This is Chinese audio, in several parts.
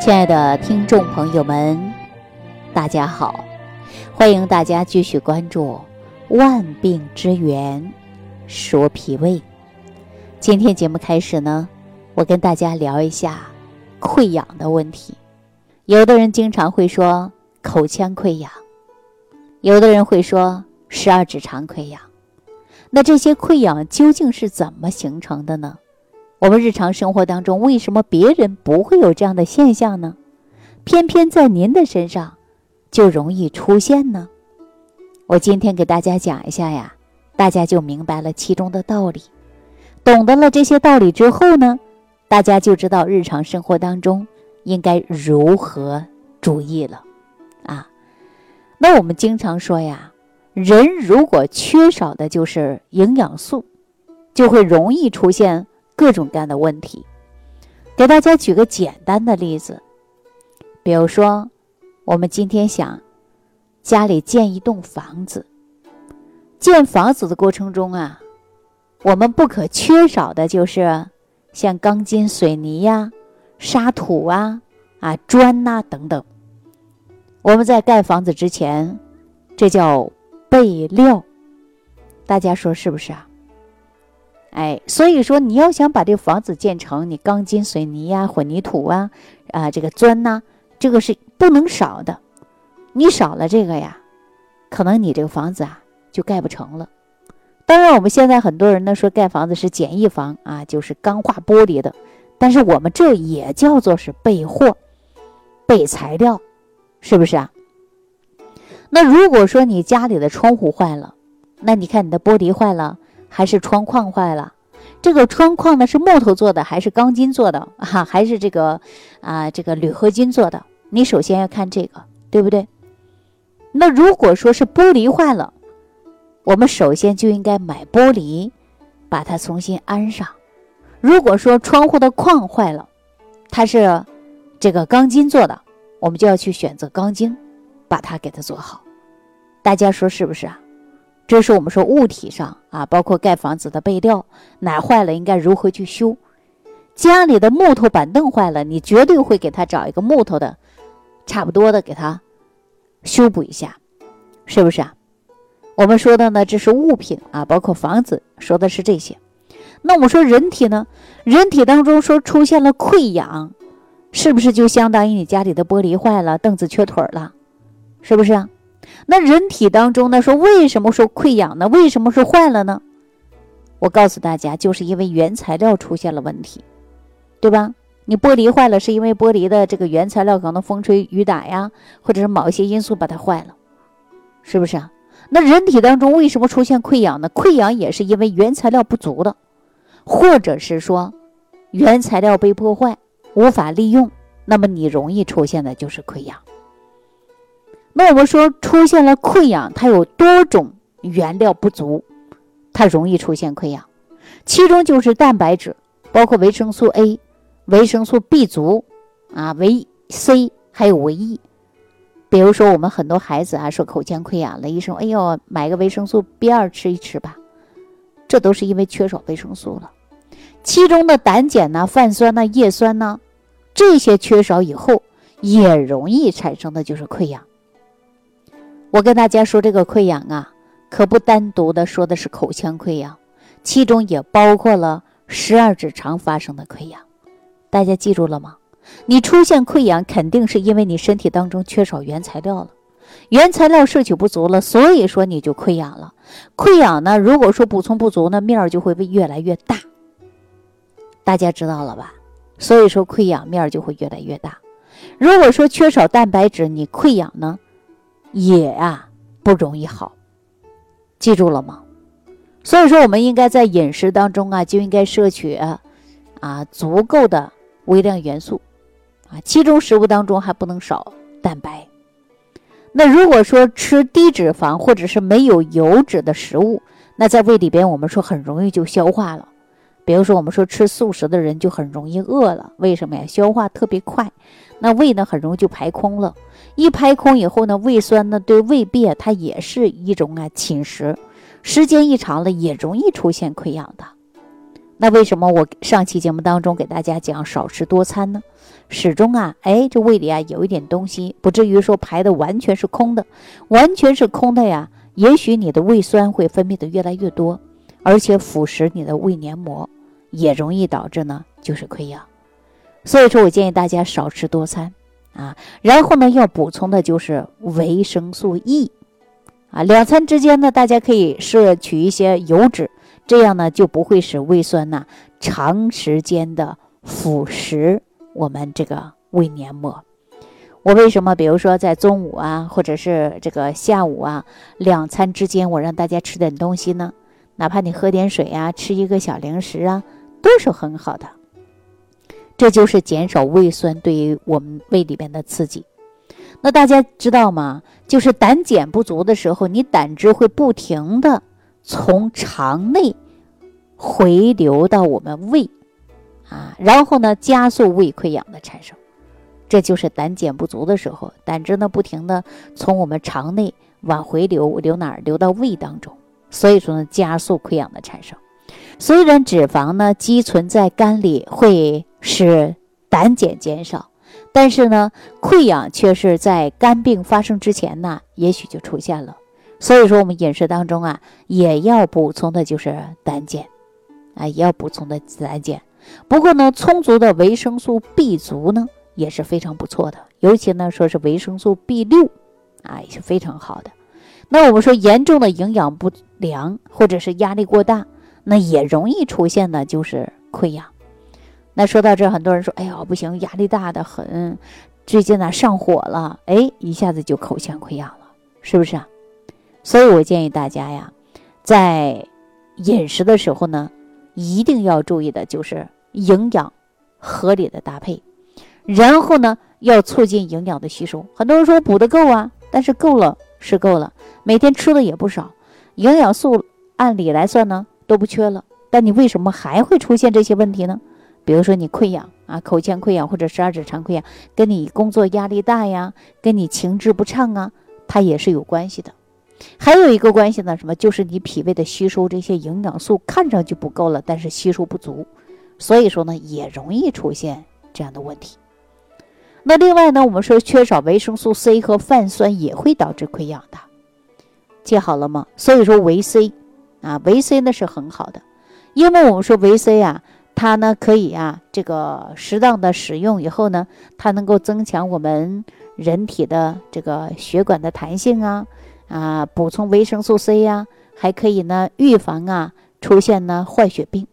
亲爱的听众朋友们，大家好！欢迎大家继续关注《万病之源说脾胃》。今天节目开始呢，我跟大家聊一下溃疡的问题。有的人经常会说口腔溃疡，有的人会说十二指肠溃疡。那这些溃疡究竟是怎么形成的呢？我们日常生活当中，为什么别人不会有这样的现象呢？偏偏在您的身上就容易出现呢？我今天给大家讲一下呀，大家就明白了其中的道理。懂得了这些道理之后呢，大家就知道日常生活当中应该如何注意了。啊，那我们经常说呀，人如果缺少的就是营养素，就会容易出现。各种各样的问题，给大家举个简单的例子，比如说，我们今天想家里建一栋房子，建房子的过程中啊，我们不可缺少的就是像钢筋、水泥呀、沙土啊、啊砖呐等等。我们在盖房子之前，这叫备料，大家说是不是啊？哎，所以说你要想把这个房子建成，你钢筋、水泥呀、混凝土啊，啊，这个砖呐，这个是不能少的。你少了这个呀，可能你这个房子啊就盖不成了。当然，我们现在很多人呢说盖房子是简易房啊，就是钢化玻璃的，但是我们这也叫做是备货、备材料，是不是啊？那如果说你家里的窗户坏了，那你看你的玻璃坏了。还是窗框坏了，这个窗框呢是木头做的还是钢筋做的啊？还是这个啊这个铝合金做的？你首先要看这个，对不对？那如果说是玻璃坏了，我们首先就应该买玻璃，把它重新安上。如果说窗户的框坏了，它是这个钢筋做的，我们就要去选择钢筋，把它给它做好。大家说是不是啊？这是我们说物体上啊，包括盖房子的备料，哪坏了应该如何去修？家里的木头板凳坏了，你绝对会给他找一个木头的，差不多的给他修补一下，是不是啊？我们说的呢，这是物品啊，包括房子，说的是这些。那我们说人体呢，人体当中说出现了溃疡，是不是就相当于你家里的玻璃坏了，凳子缺腿了，是不是啊？那人体当中呢，说为什么说溃疡呢？为什么说坏了呢？我告诉大家，就是因为原材料出现了问题，对吧？你玻璃坏了，是因为玻璃的这个原材料可能风吹雨打呀，或者是某一些因素把它坏了，是不是啊？那人体当中为什么出现溃疡呢？溃疡也是因为原材料不足的，或者是说原材料被破坏无法利用，那么你容易出现的就是溃疡。那我们说出现了溃疡，它有多种原料不足，它容易出现溃疡。其中就是蛋白质，包括维生素 A、维生素 B 族啊，维 C 还有维 E。比如说我们很多孩子啊，说口腔溃疡了，医生哎呦，买个维生素 B 二吃一吃吧，这都是因为缺少维生素了。其中的胆碱呐、泛酸呐、叶酸呐，这些缺少以后，也容易产生的就是溃疡。我跟大家说，这个溃疡啊，可不单独的说的是口腔溃疡，其中也包括了十二指肠发生的溃疡。大家记住了吗？你出现溃疡，肯定是因为你身体当中缺少原材料了，原材料摄取不足了，所以说你就溃疡了。溃疡呢，如果说补充不足，那面儿就会越来越大。大家知道了吧？所以说溃疡面儿就会越来越大。如果说缺少蛋白质，你溃疡呢？也啊不容易好，记住了吗？所以说，我们应该在饮食当中啊，就应该摄取啊足够的微量元素啊，其中食物当中还不能少蛋白。那如果说吃低脂肪或者是没有油脂的食物，那在胃里边我们说很容易就消化了。比如说，我们说吃素食的人就很容易饿了，为什么呀？消化特别快，那胃呢很容易就排空了。一排空以后呢，胃酸呢对胃壁它也是一种啊侵蚀，时间一长了也容易出现溃疡的。那为什么我上期节目当中给大家讲少吃多餐呢？始终啊，哎，这胃里啊有一点东西，不至于说排的完全是空的，完全是空的呀。也许你的胃酸会分泌的越来越多，而且腐蚀你的胃黏膜，也容易导致呢就是溃疡。所以说我建议大家少吃多餐啊，然后呢要补充的就是维生素 E 啊，两餐之间呢大家可以摄取一些油脂，这样呢就不会使胃酸呐长时间的腐蚀我们这个胃黏膜。我为什么，比如说在中午啊，或者是这个下午啊，两餐之间，我让大家吃点东西呢？哪怕你喝点水啊，吃一个小零食啊，都是很好的。这就是减少胃酸对于我们胃里边的刺激。那大家知道吗？就是胆碱不足的时候，你胆汁会不停的从肠内回流到我们胃啊，然后呢，加速胃溃疡的产生。这就是胆碱不足的时候，胆汁呢不停的从我们肠内往回流，流哪儿？流到胃当中。所以说呢，加速溃疡的产生。虽然脂肪呢积存在肝里会使胆碱减少，但是呢，溃疡却是在肝病发生之前呢，也许就出现了。所以说，我们饮食当中啊，也要补充的就是胆碱，啊，也要补充的胆碱。不过呢，充足的维生素 B 族呢。也是非常不错的，尤其呢说是维生素 B 六，啊也是非常好的。那我们说严重的营养不良或者是压力过大，那也容易出现的就是溃疡。那说到这，很多人说，哎呀不行，压力大的很，最近呢上火了，哎一下子就口腔溃疡了，是不是啊？所以我建议大家呀，在饮食的时候呢，一定要注意的就是营养合理的搭配。然后呢，要促进营养的吸收。很多人说补的够啊，但是够了是够了，每天吃的也不少，营养素按理来算呢都不缺了。但你为什么还会出现这些问题呢？比如说你溃疡啊，口腔溃疡或者十二指肠溃疡，跟你工作压力大呀，跟你情志不畅啊，它也是有关系的。还有一个关系呢，什么？就是你脾胃的吸收这些营养素看上去不够了，但是吸收不足，所以说呢，也容易出现这样的问题。那另外呢，我们说缺少维生素 C 和泛酸也会导致溃疡的，记好了吗？所以说维 C 啊，维 C 呢是很好的，因为我们说维 C 啊，它呢可以啊，这个适当的使用以后呢，它能够增强我们人体的这个血管的弹性啊，啊，补充维生素 C 呀，还可以呢预防啊出现呢坏血病。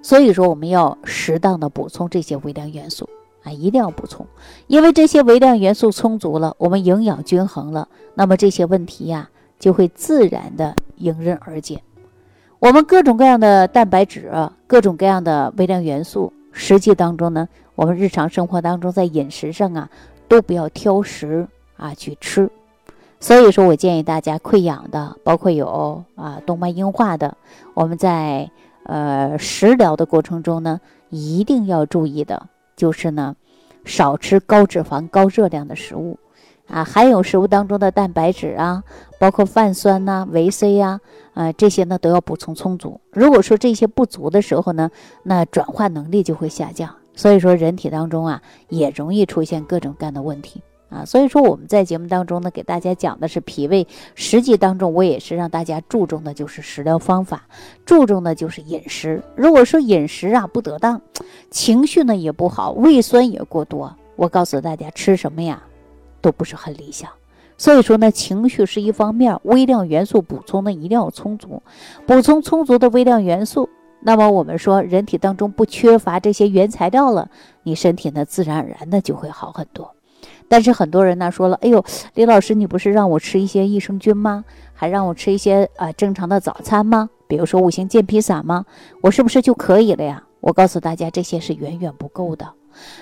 所以说我们要适当的补充这些微量元素。啊，一定要补充，因为这些微量元素充足了，我们营养均衡了，那么这些问题呀就会自然的迎刃而解。我们各种各样的蛋白质，各种各样的微量元素，实际当中呢，我们日常生活当中在饮食上啊，都不要挑食啊去吃。所以说我建议大家溃疡的，包括有啊动脉硬化的，我们在呃食疗的过程中呢，一定要注意的。就是呢，少吃高脂肪、高热量的食物，啊，含有食物当中的蛋白质啊，包括泛酸呐、维 C 呀，啊，这些呢都要补充充足。如果说这些不足的时候呢，那转化能力就会下降，所以说人体当中啊也容易出现各种各样的问题。啊，所以说我们在节目当中呢，给大家讲的是脾胃，实际当中我也是让大家注重的就是食疗方法，注重的就是饮食。如果说饮食啊不得当，情绪呢也不好，胃酸也过多，我告诉大家吃什么呀，都不是很理想。所以说呢，情绪是一方面，微量元素补充呢一定要充足，补充充足的微量元素，那么我们说人体当中不缺乏这些原材料了，你身体呢自然而然的就会好很多。但是很多人呢说了，哎呦，李老师，你不是让我吃一些益生菌吗？还让我吃一些啊正常的早餐吗？比如说五行健脾散吗？我是不是就可以了呀？我告诉大家，这些是远远不够的，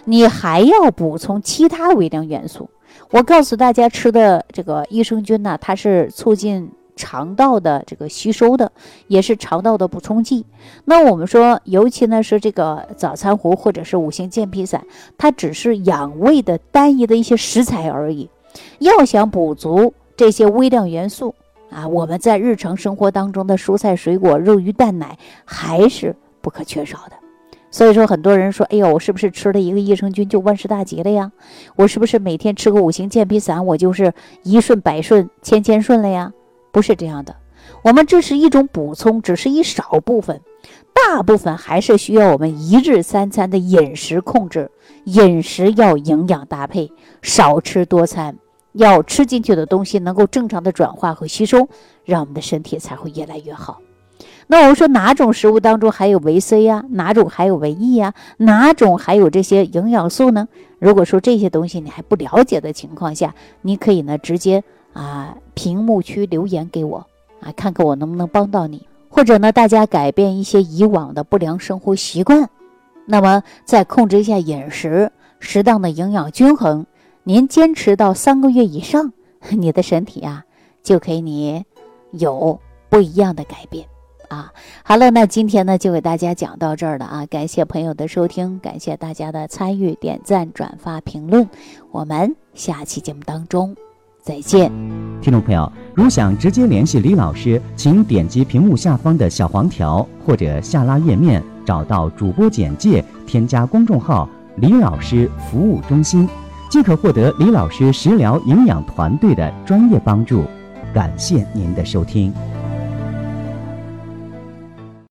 你还要补充其他微量元素。我告诉大家，吃的这个益生菌呢，它是促进。肠道的这个吸收的，也是肠道的补充剂。那我们说，尤其呢是这个早餐糊或者是五行健脾散，它只是养胃的单一的一些食材而已。要想补足这些微量元素啊，我们在日常生活当中的蔬菜、水果、肉、鱼、蛋、奶还是不可缺少的。所以说，很多人说：“哎呦，我是不是吃了一个益生菌就万事大吉了呀？我是不是每天吃个五行健脾散，我就是一顺百顺、千千顺了呀？”不是这样的，我们这是一种补充，只是一少部分，大部分还是需要我们一日三餐的饮食控制，饮食要营养搭配，少吃多餐，要吃进去的东西能够正常的转化和吸收，让我们的身体才会越来越好。那我们说哪种食物当中含有维 C 呀？哪种含有维 E 呀？哪种含有这些营养素呢？如果说这些东西你还不了解的情况下，你可以呢直接啊屏幕区留言给我啊，看看我能不能帮到你。或者呢，大家改变一些以往的不良生活习惯，那么再控制一下饮食，适当的营养均衡，您坚持到三个月以上，你的身体啊就可以你有不一样的改变。啊，好了，那今天呢就给大家讲到这儿了啊！感谢朋友的收听，感谢大家的参与、点赞、转发、评论，我们下期节目当中再见。听众朋友，如想直接联系李老师，请点击屏幕下方的小黄条或者下拉页面，找到主播简介，添加公众号“李老师服务中心”，即可获得李老师食疗营养团队的专业帮助。感谢您的收听。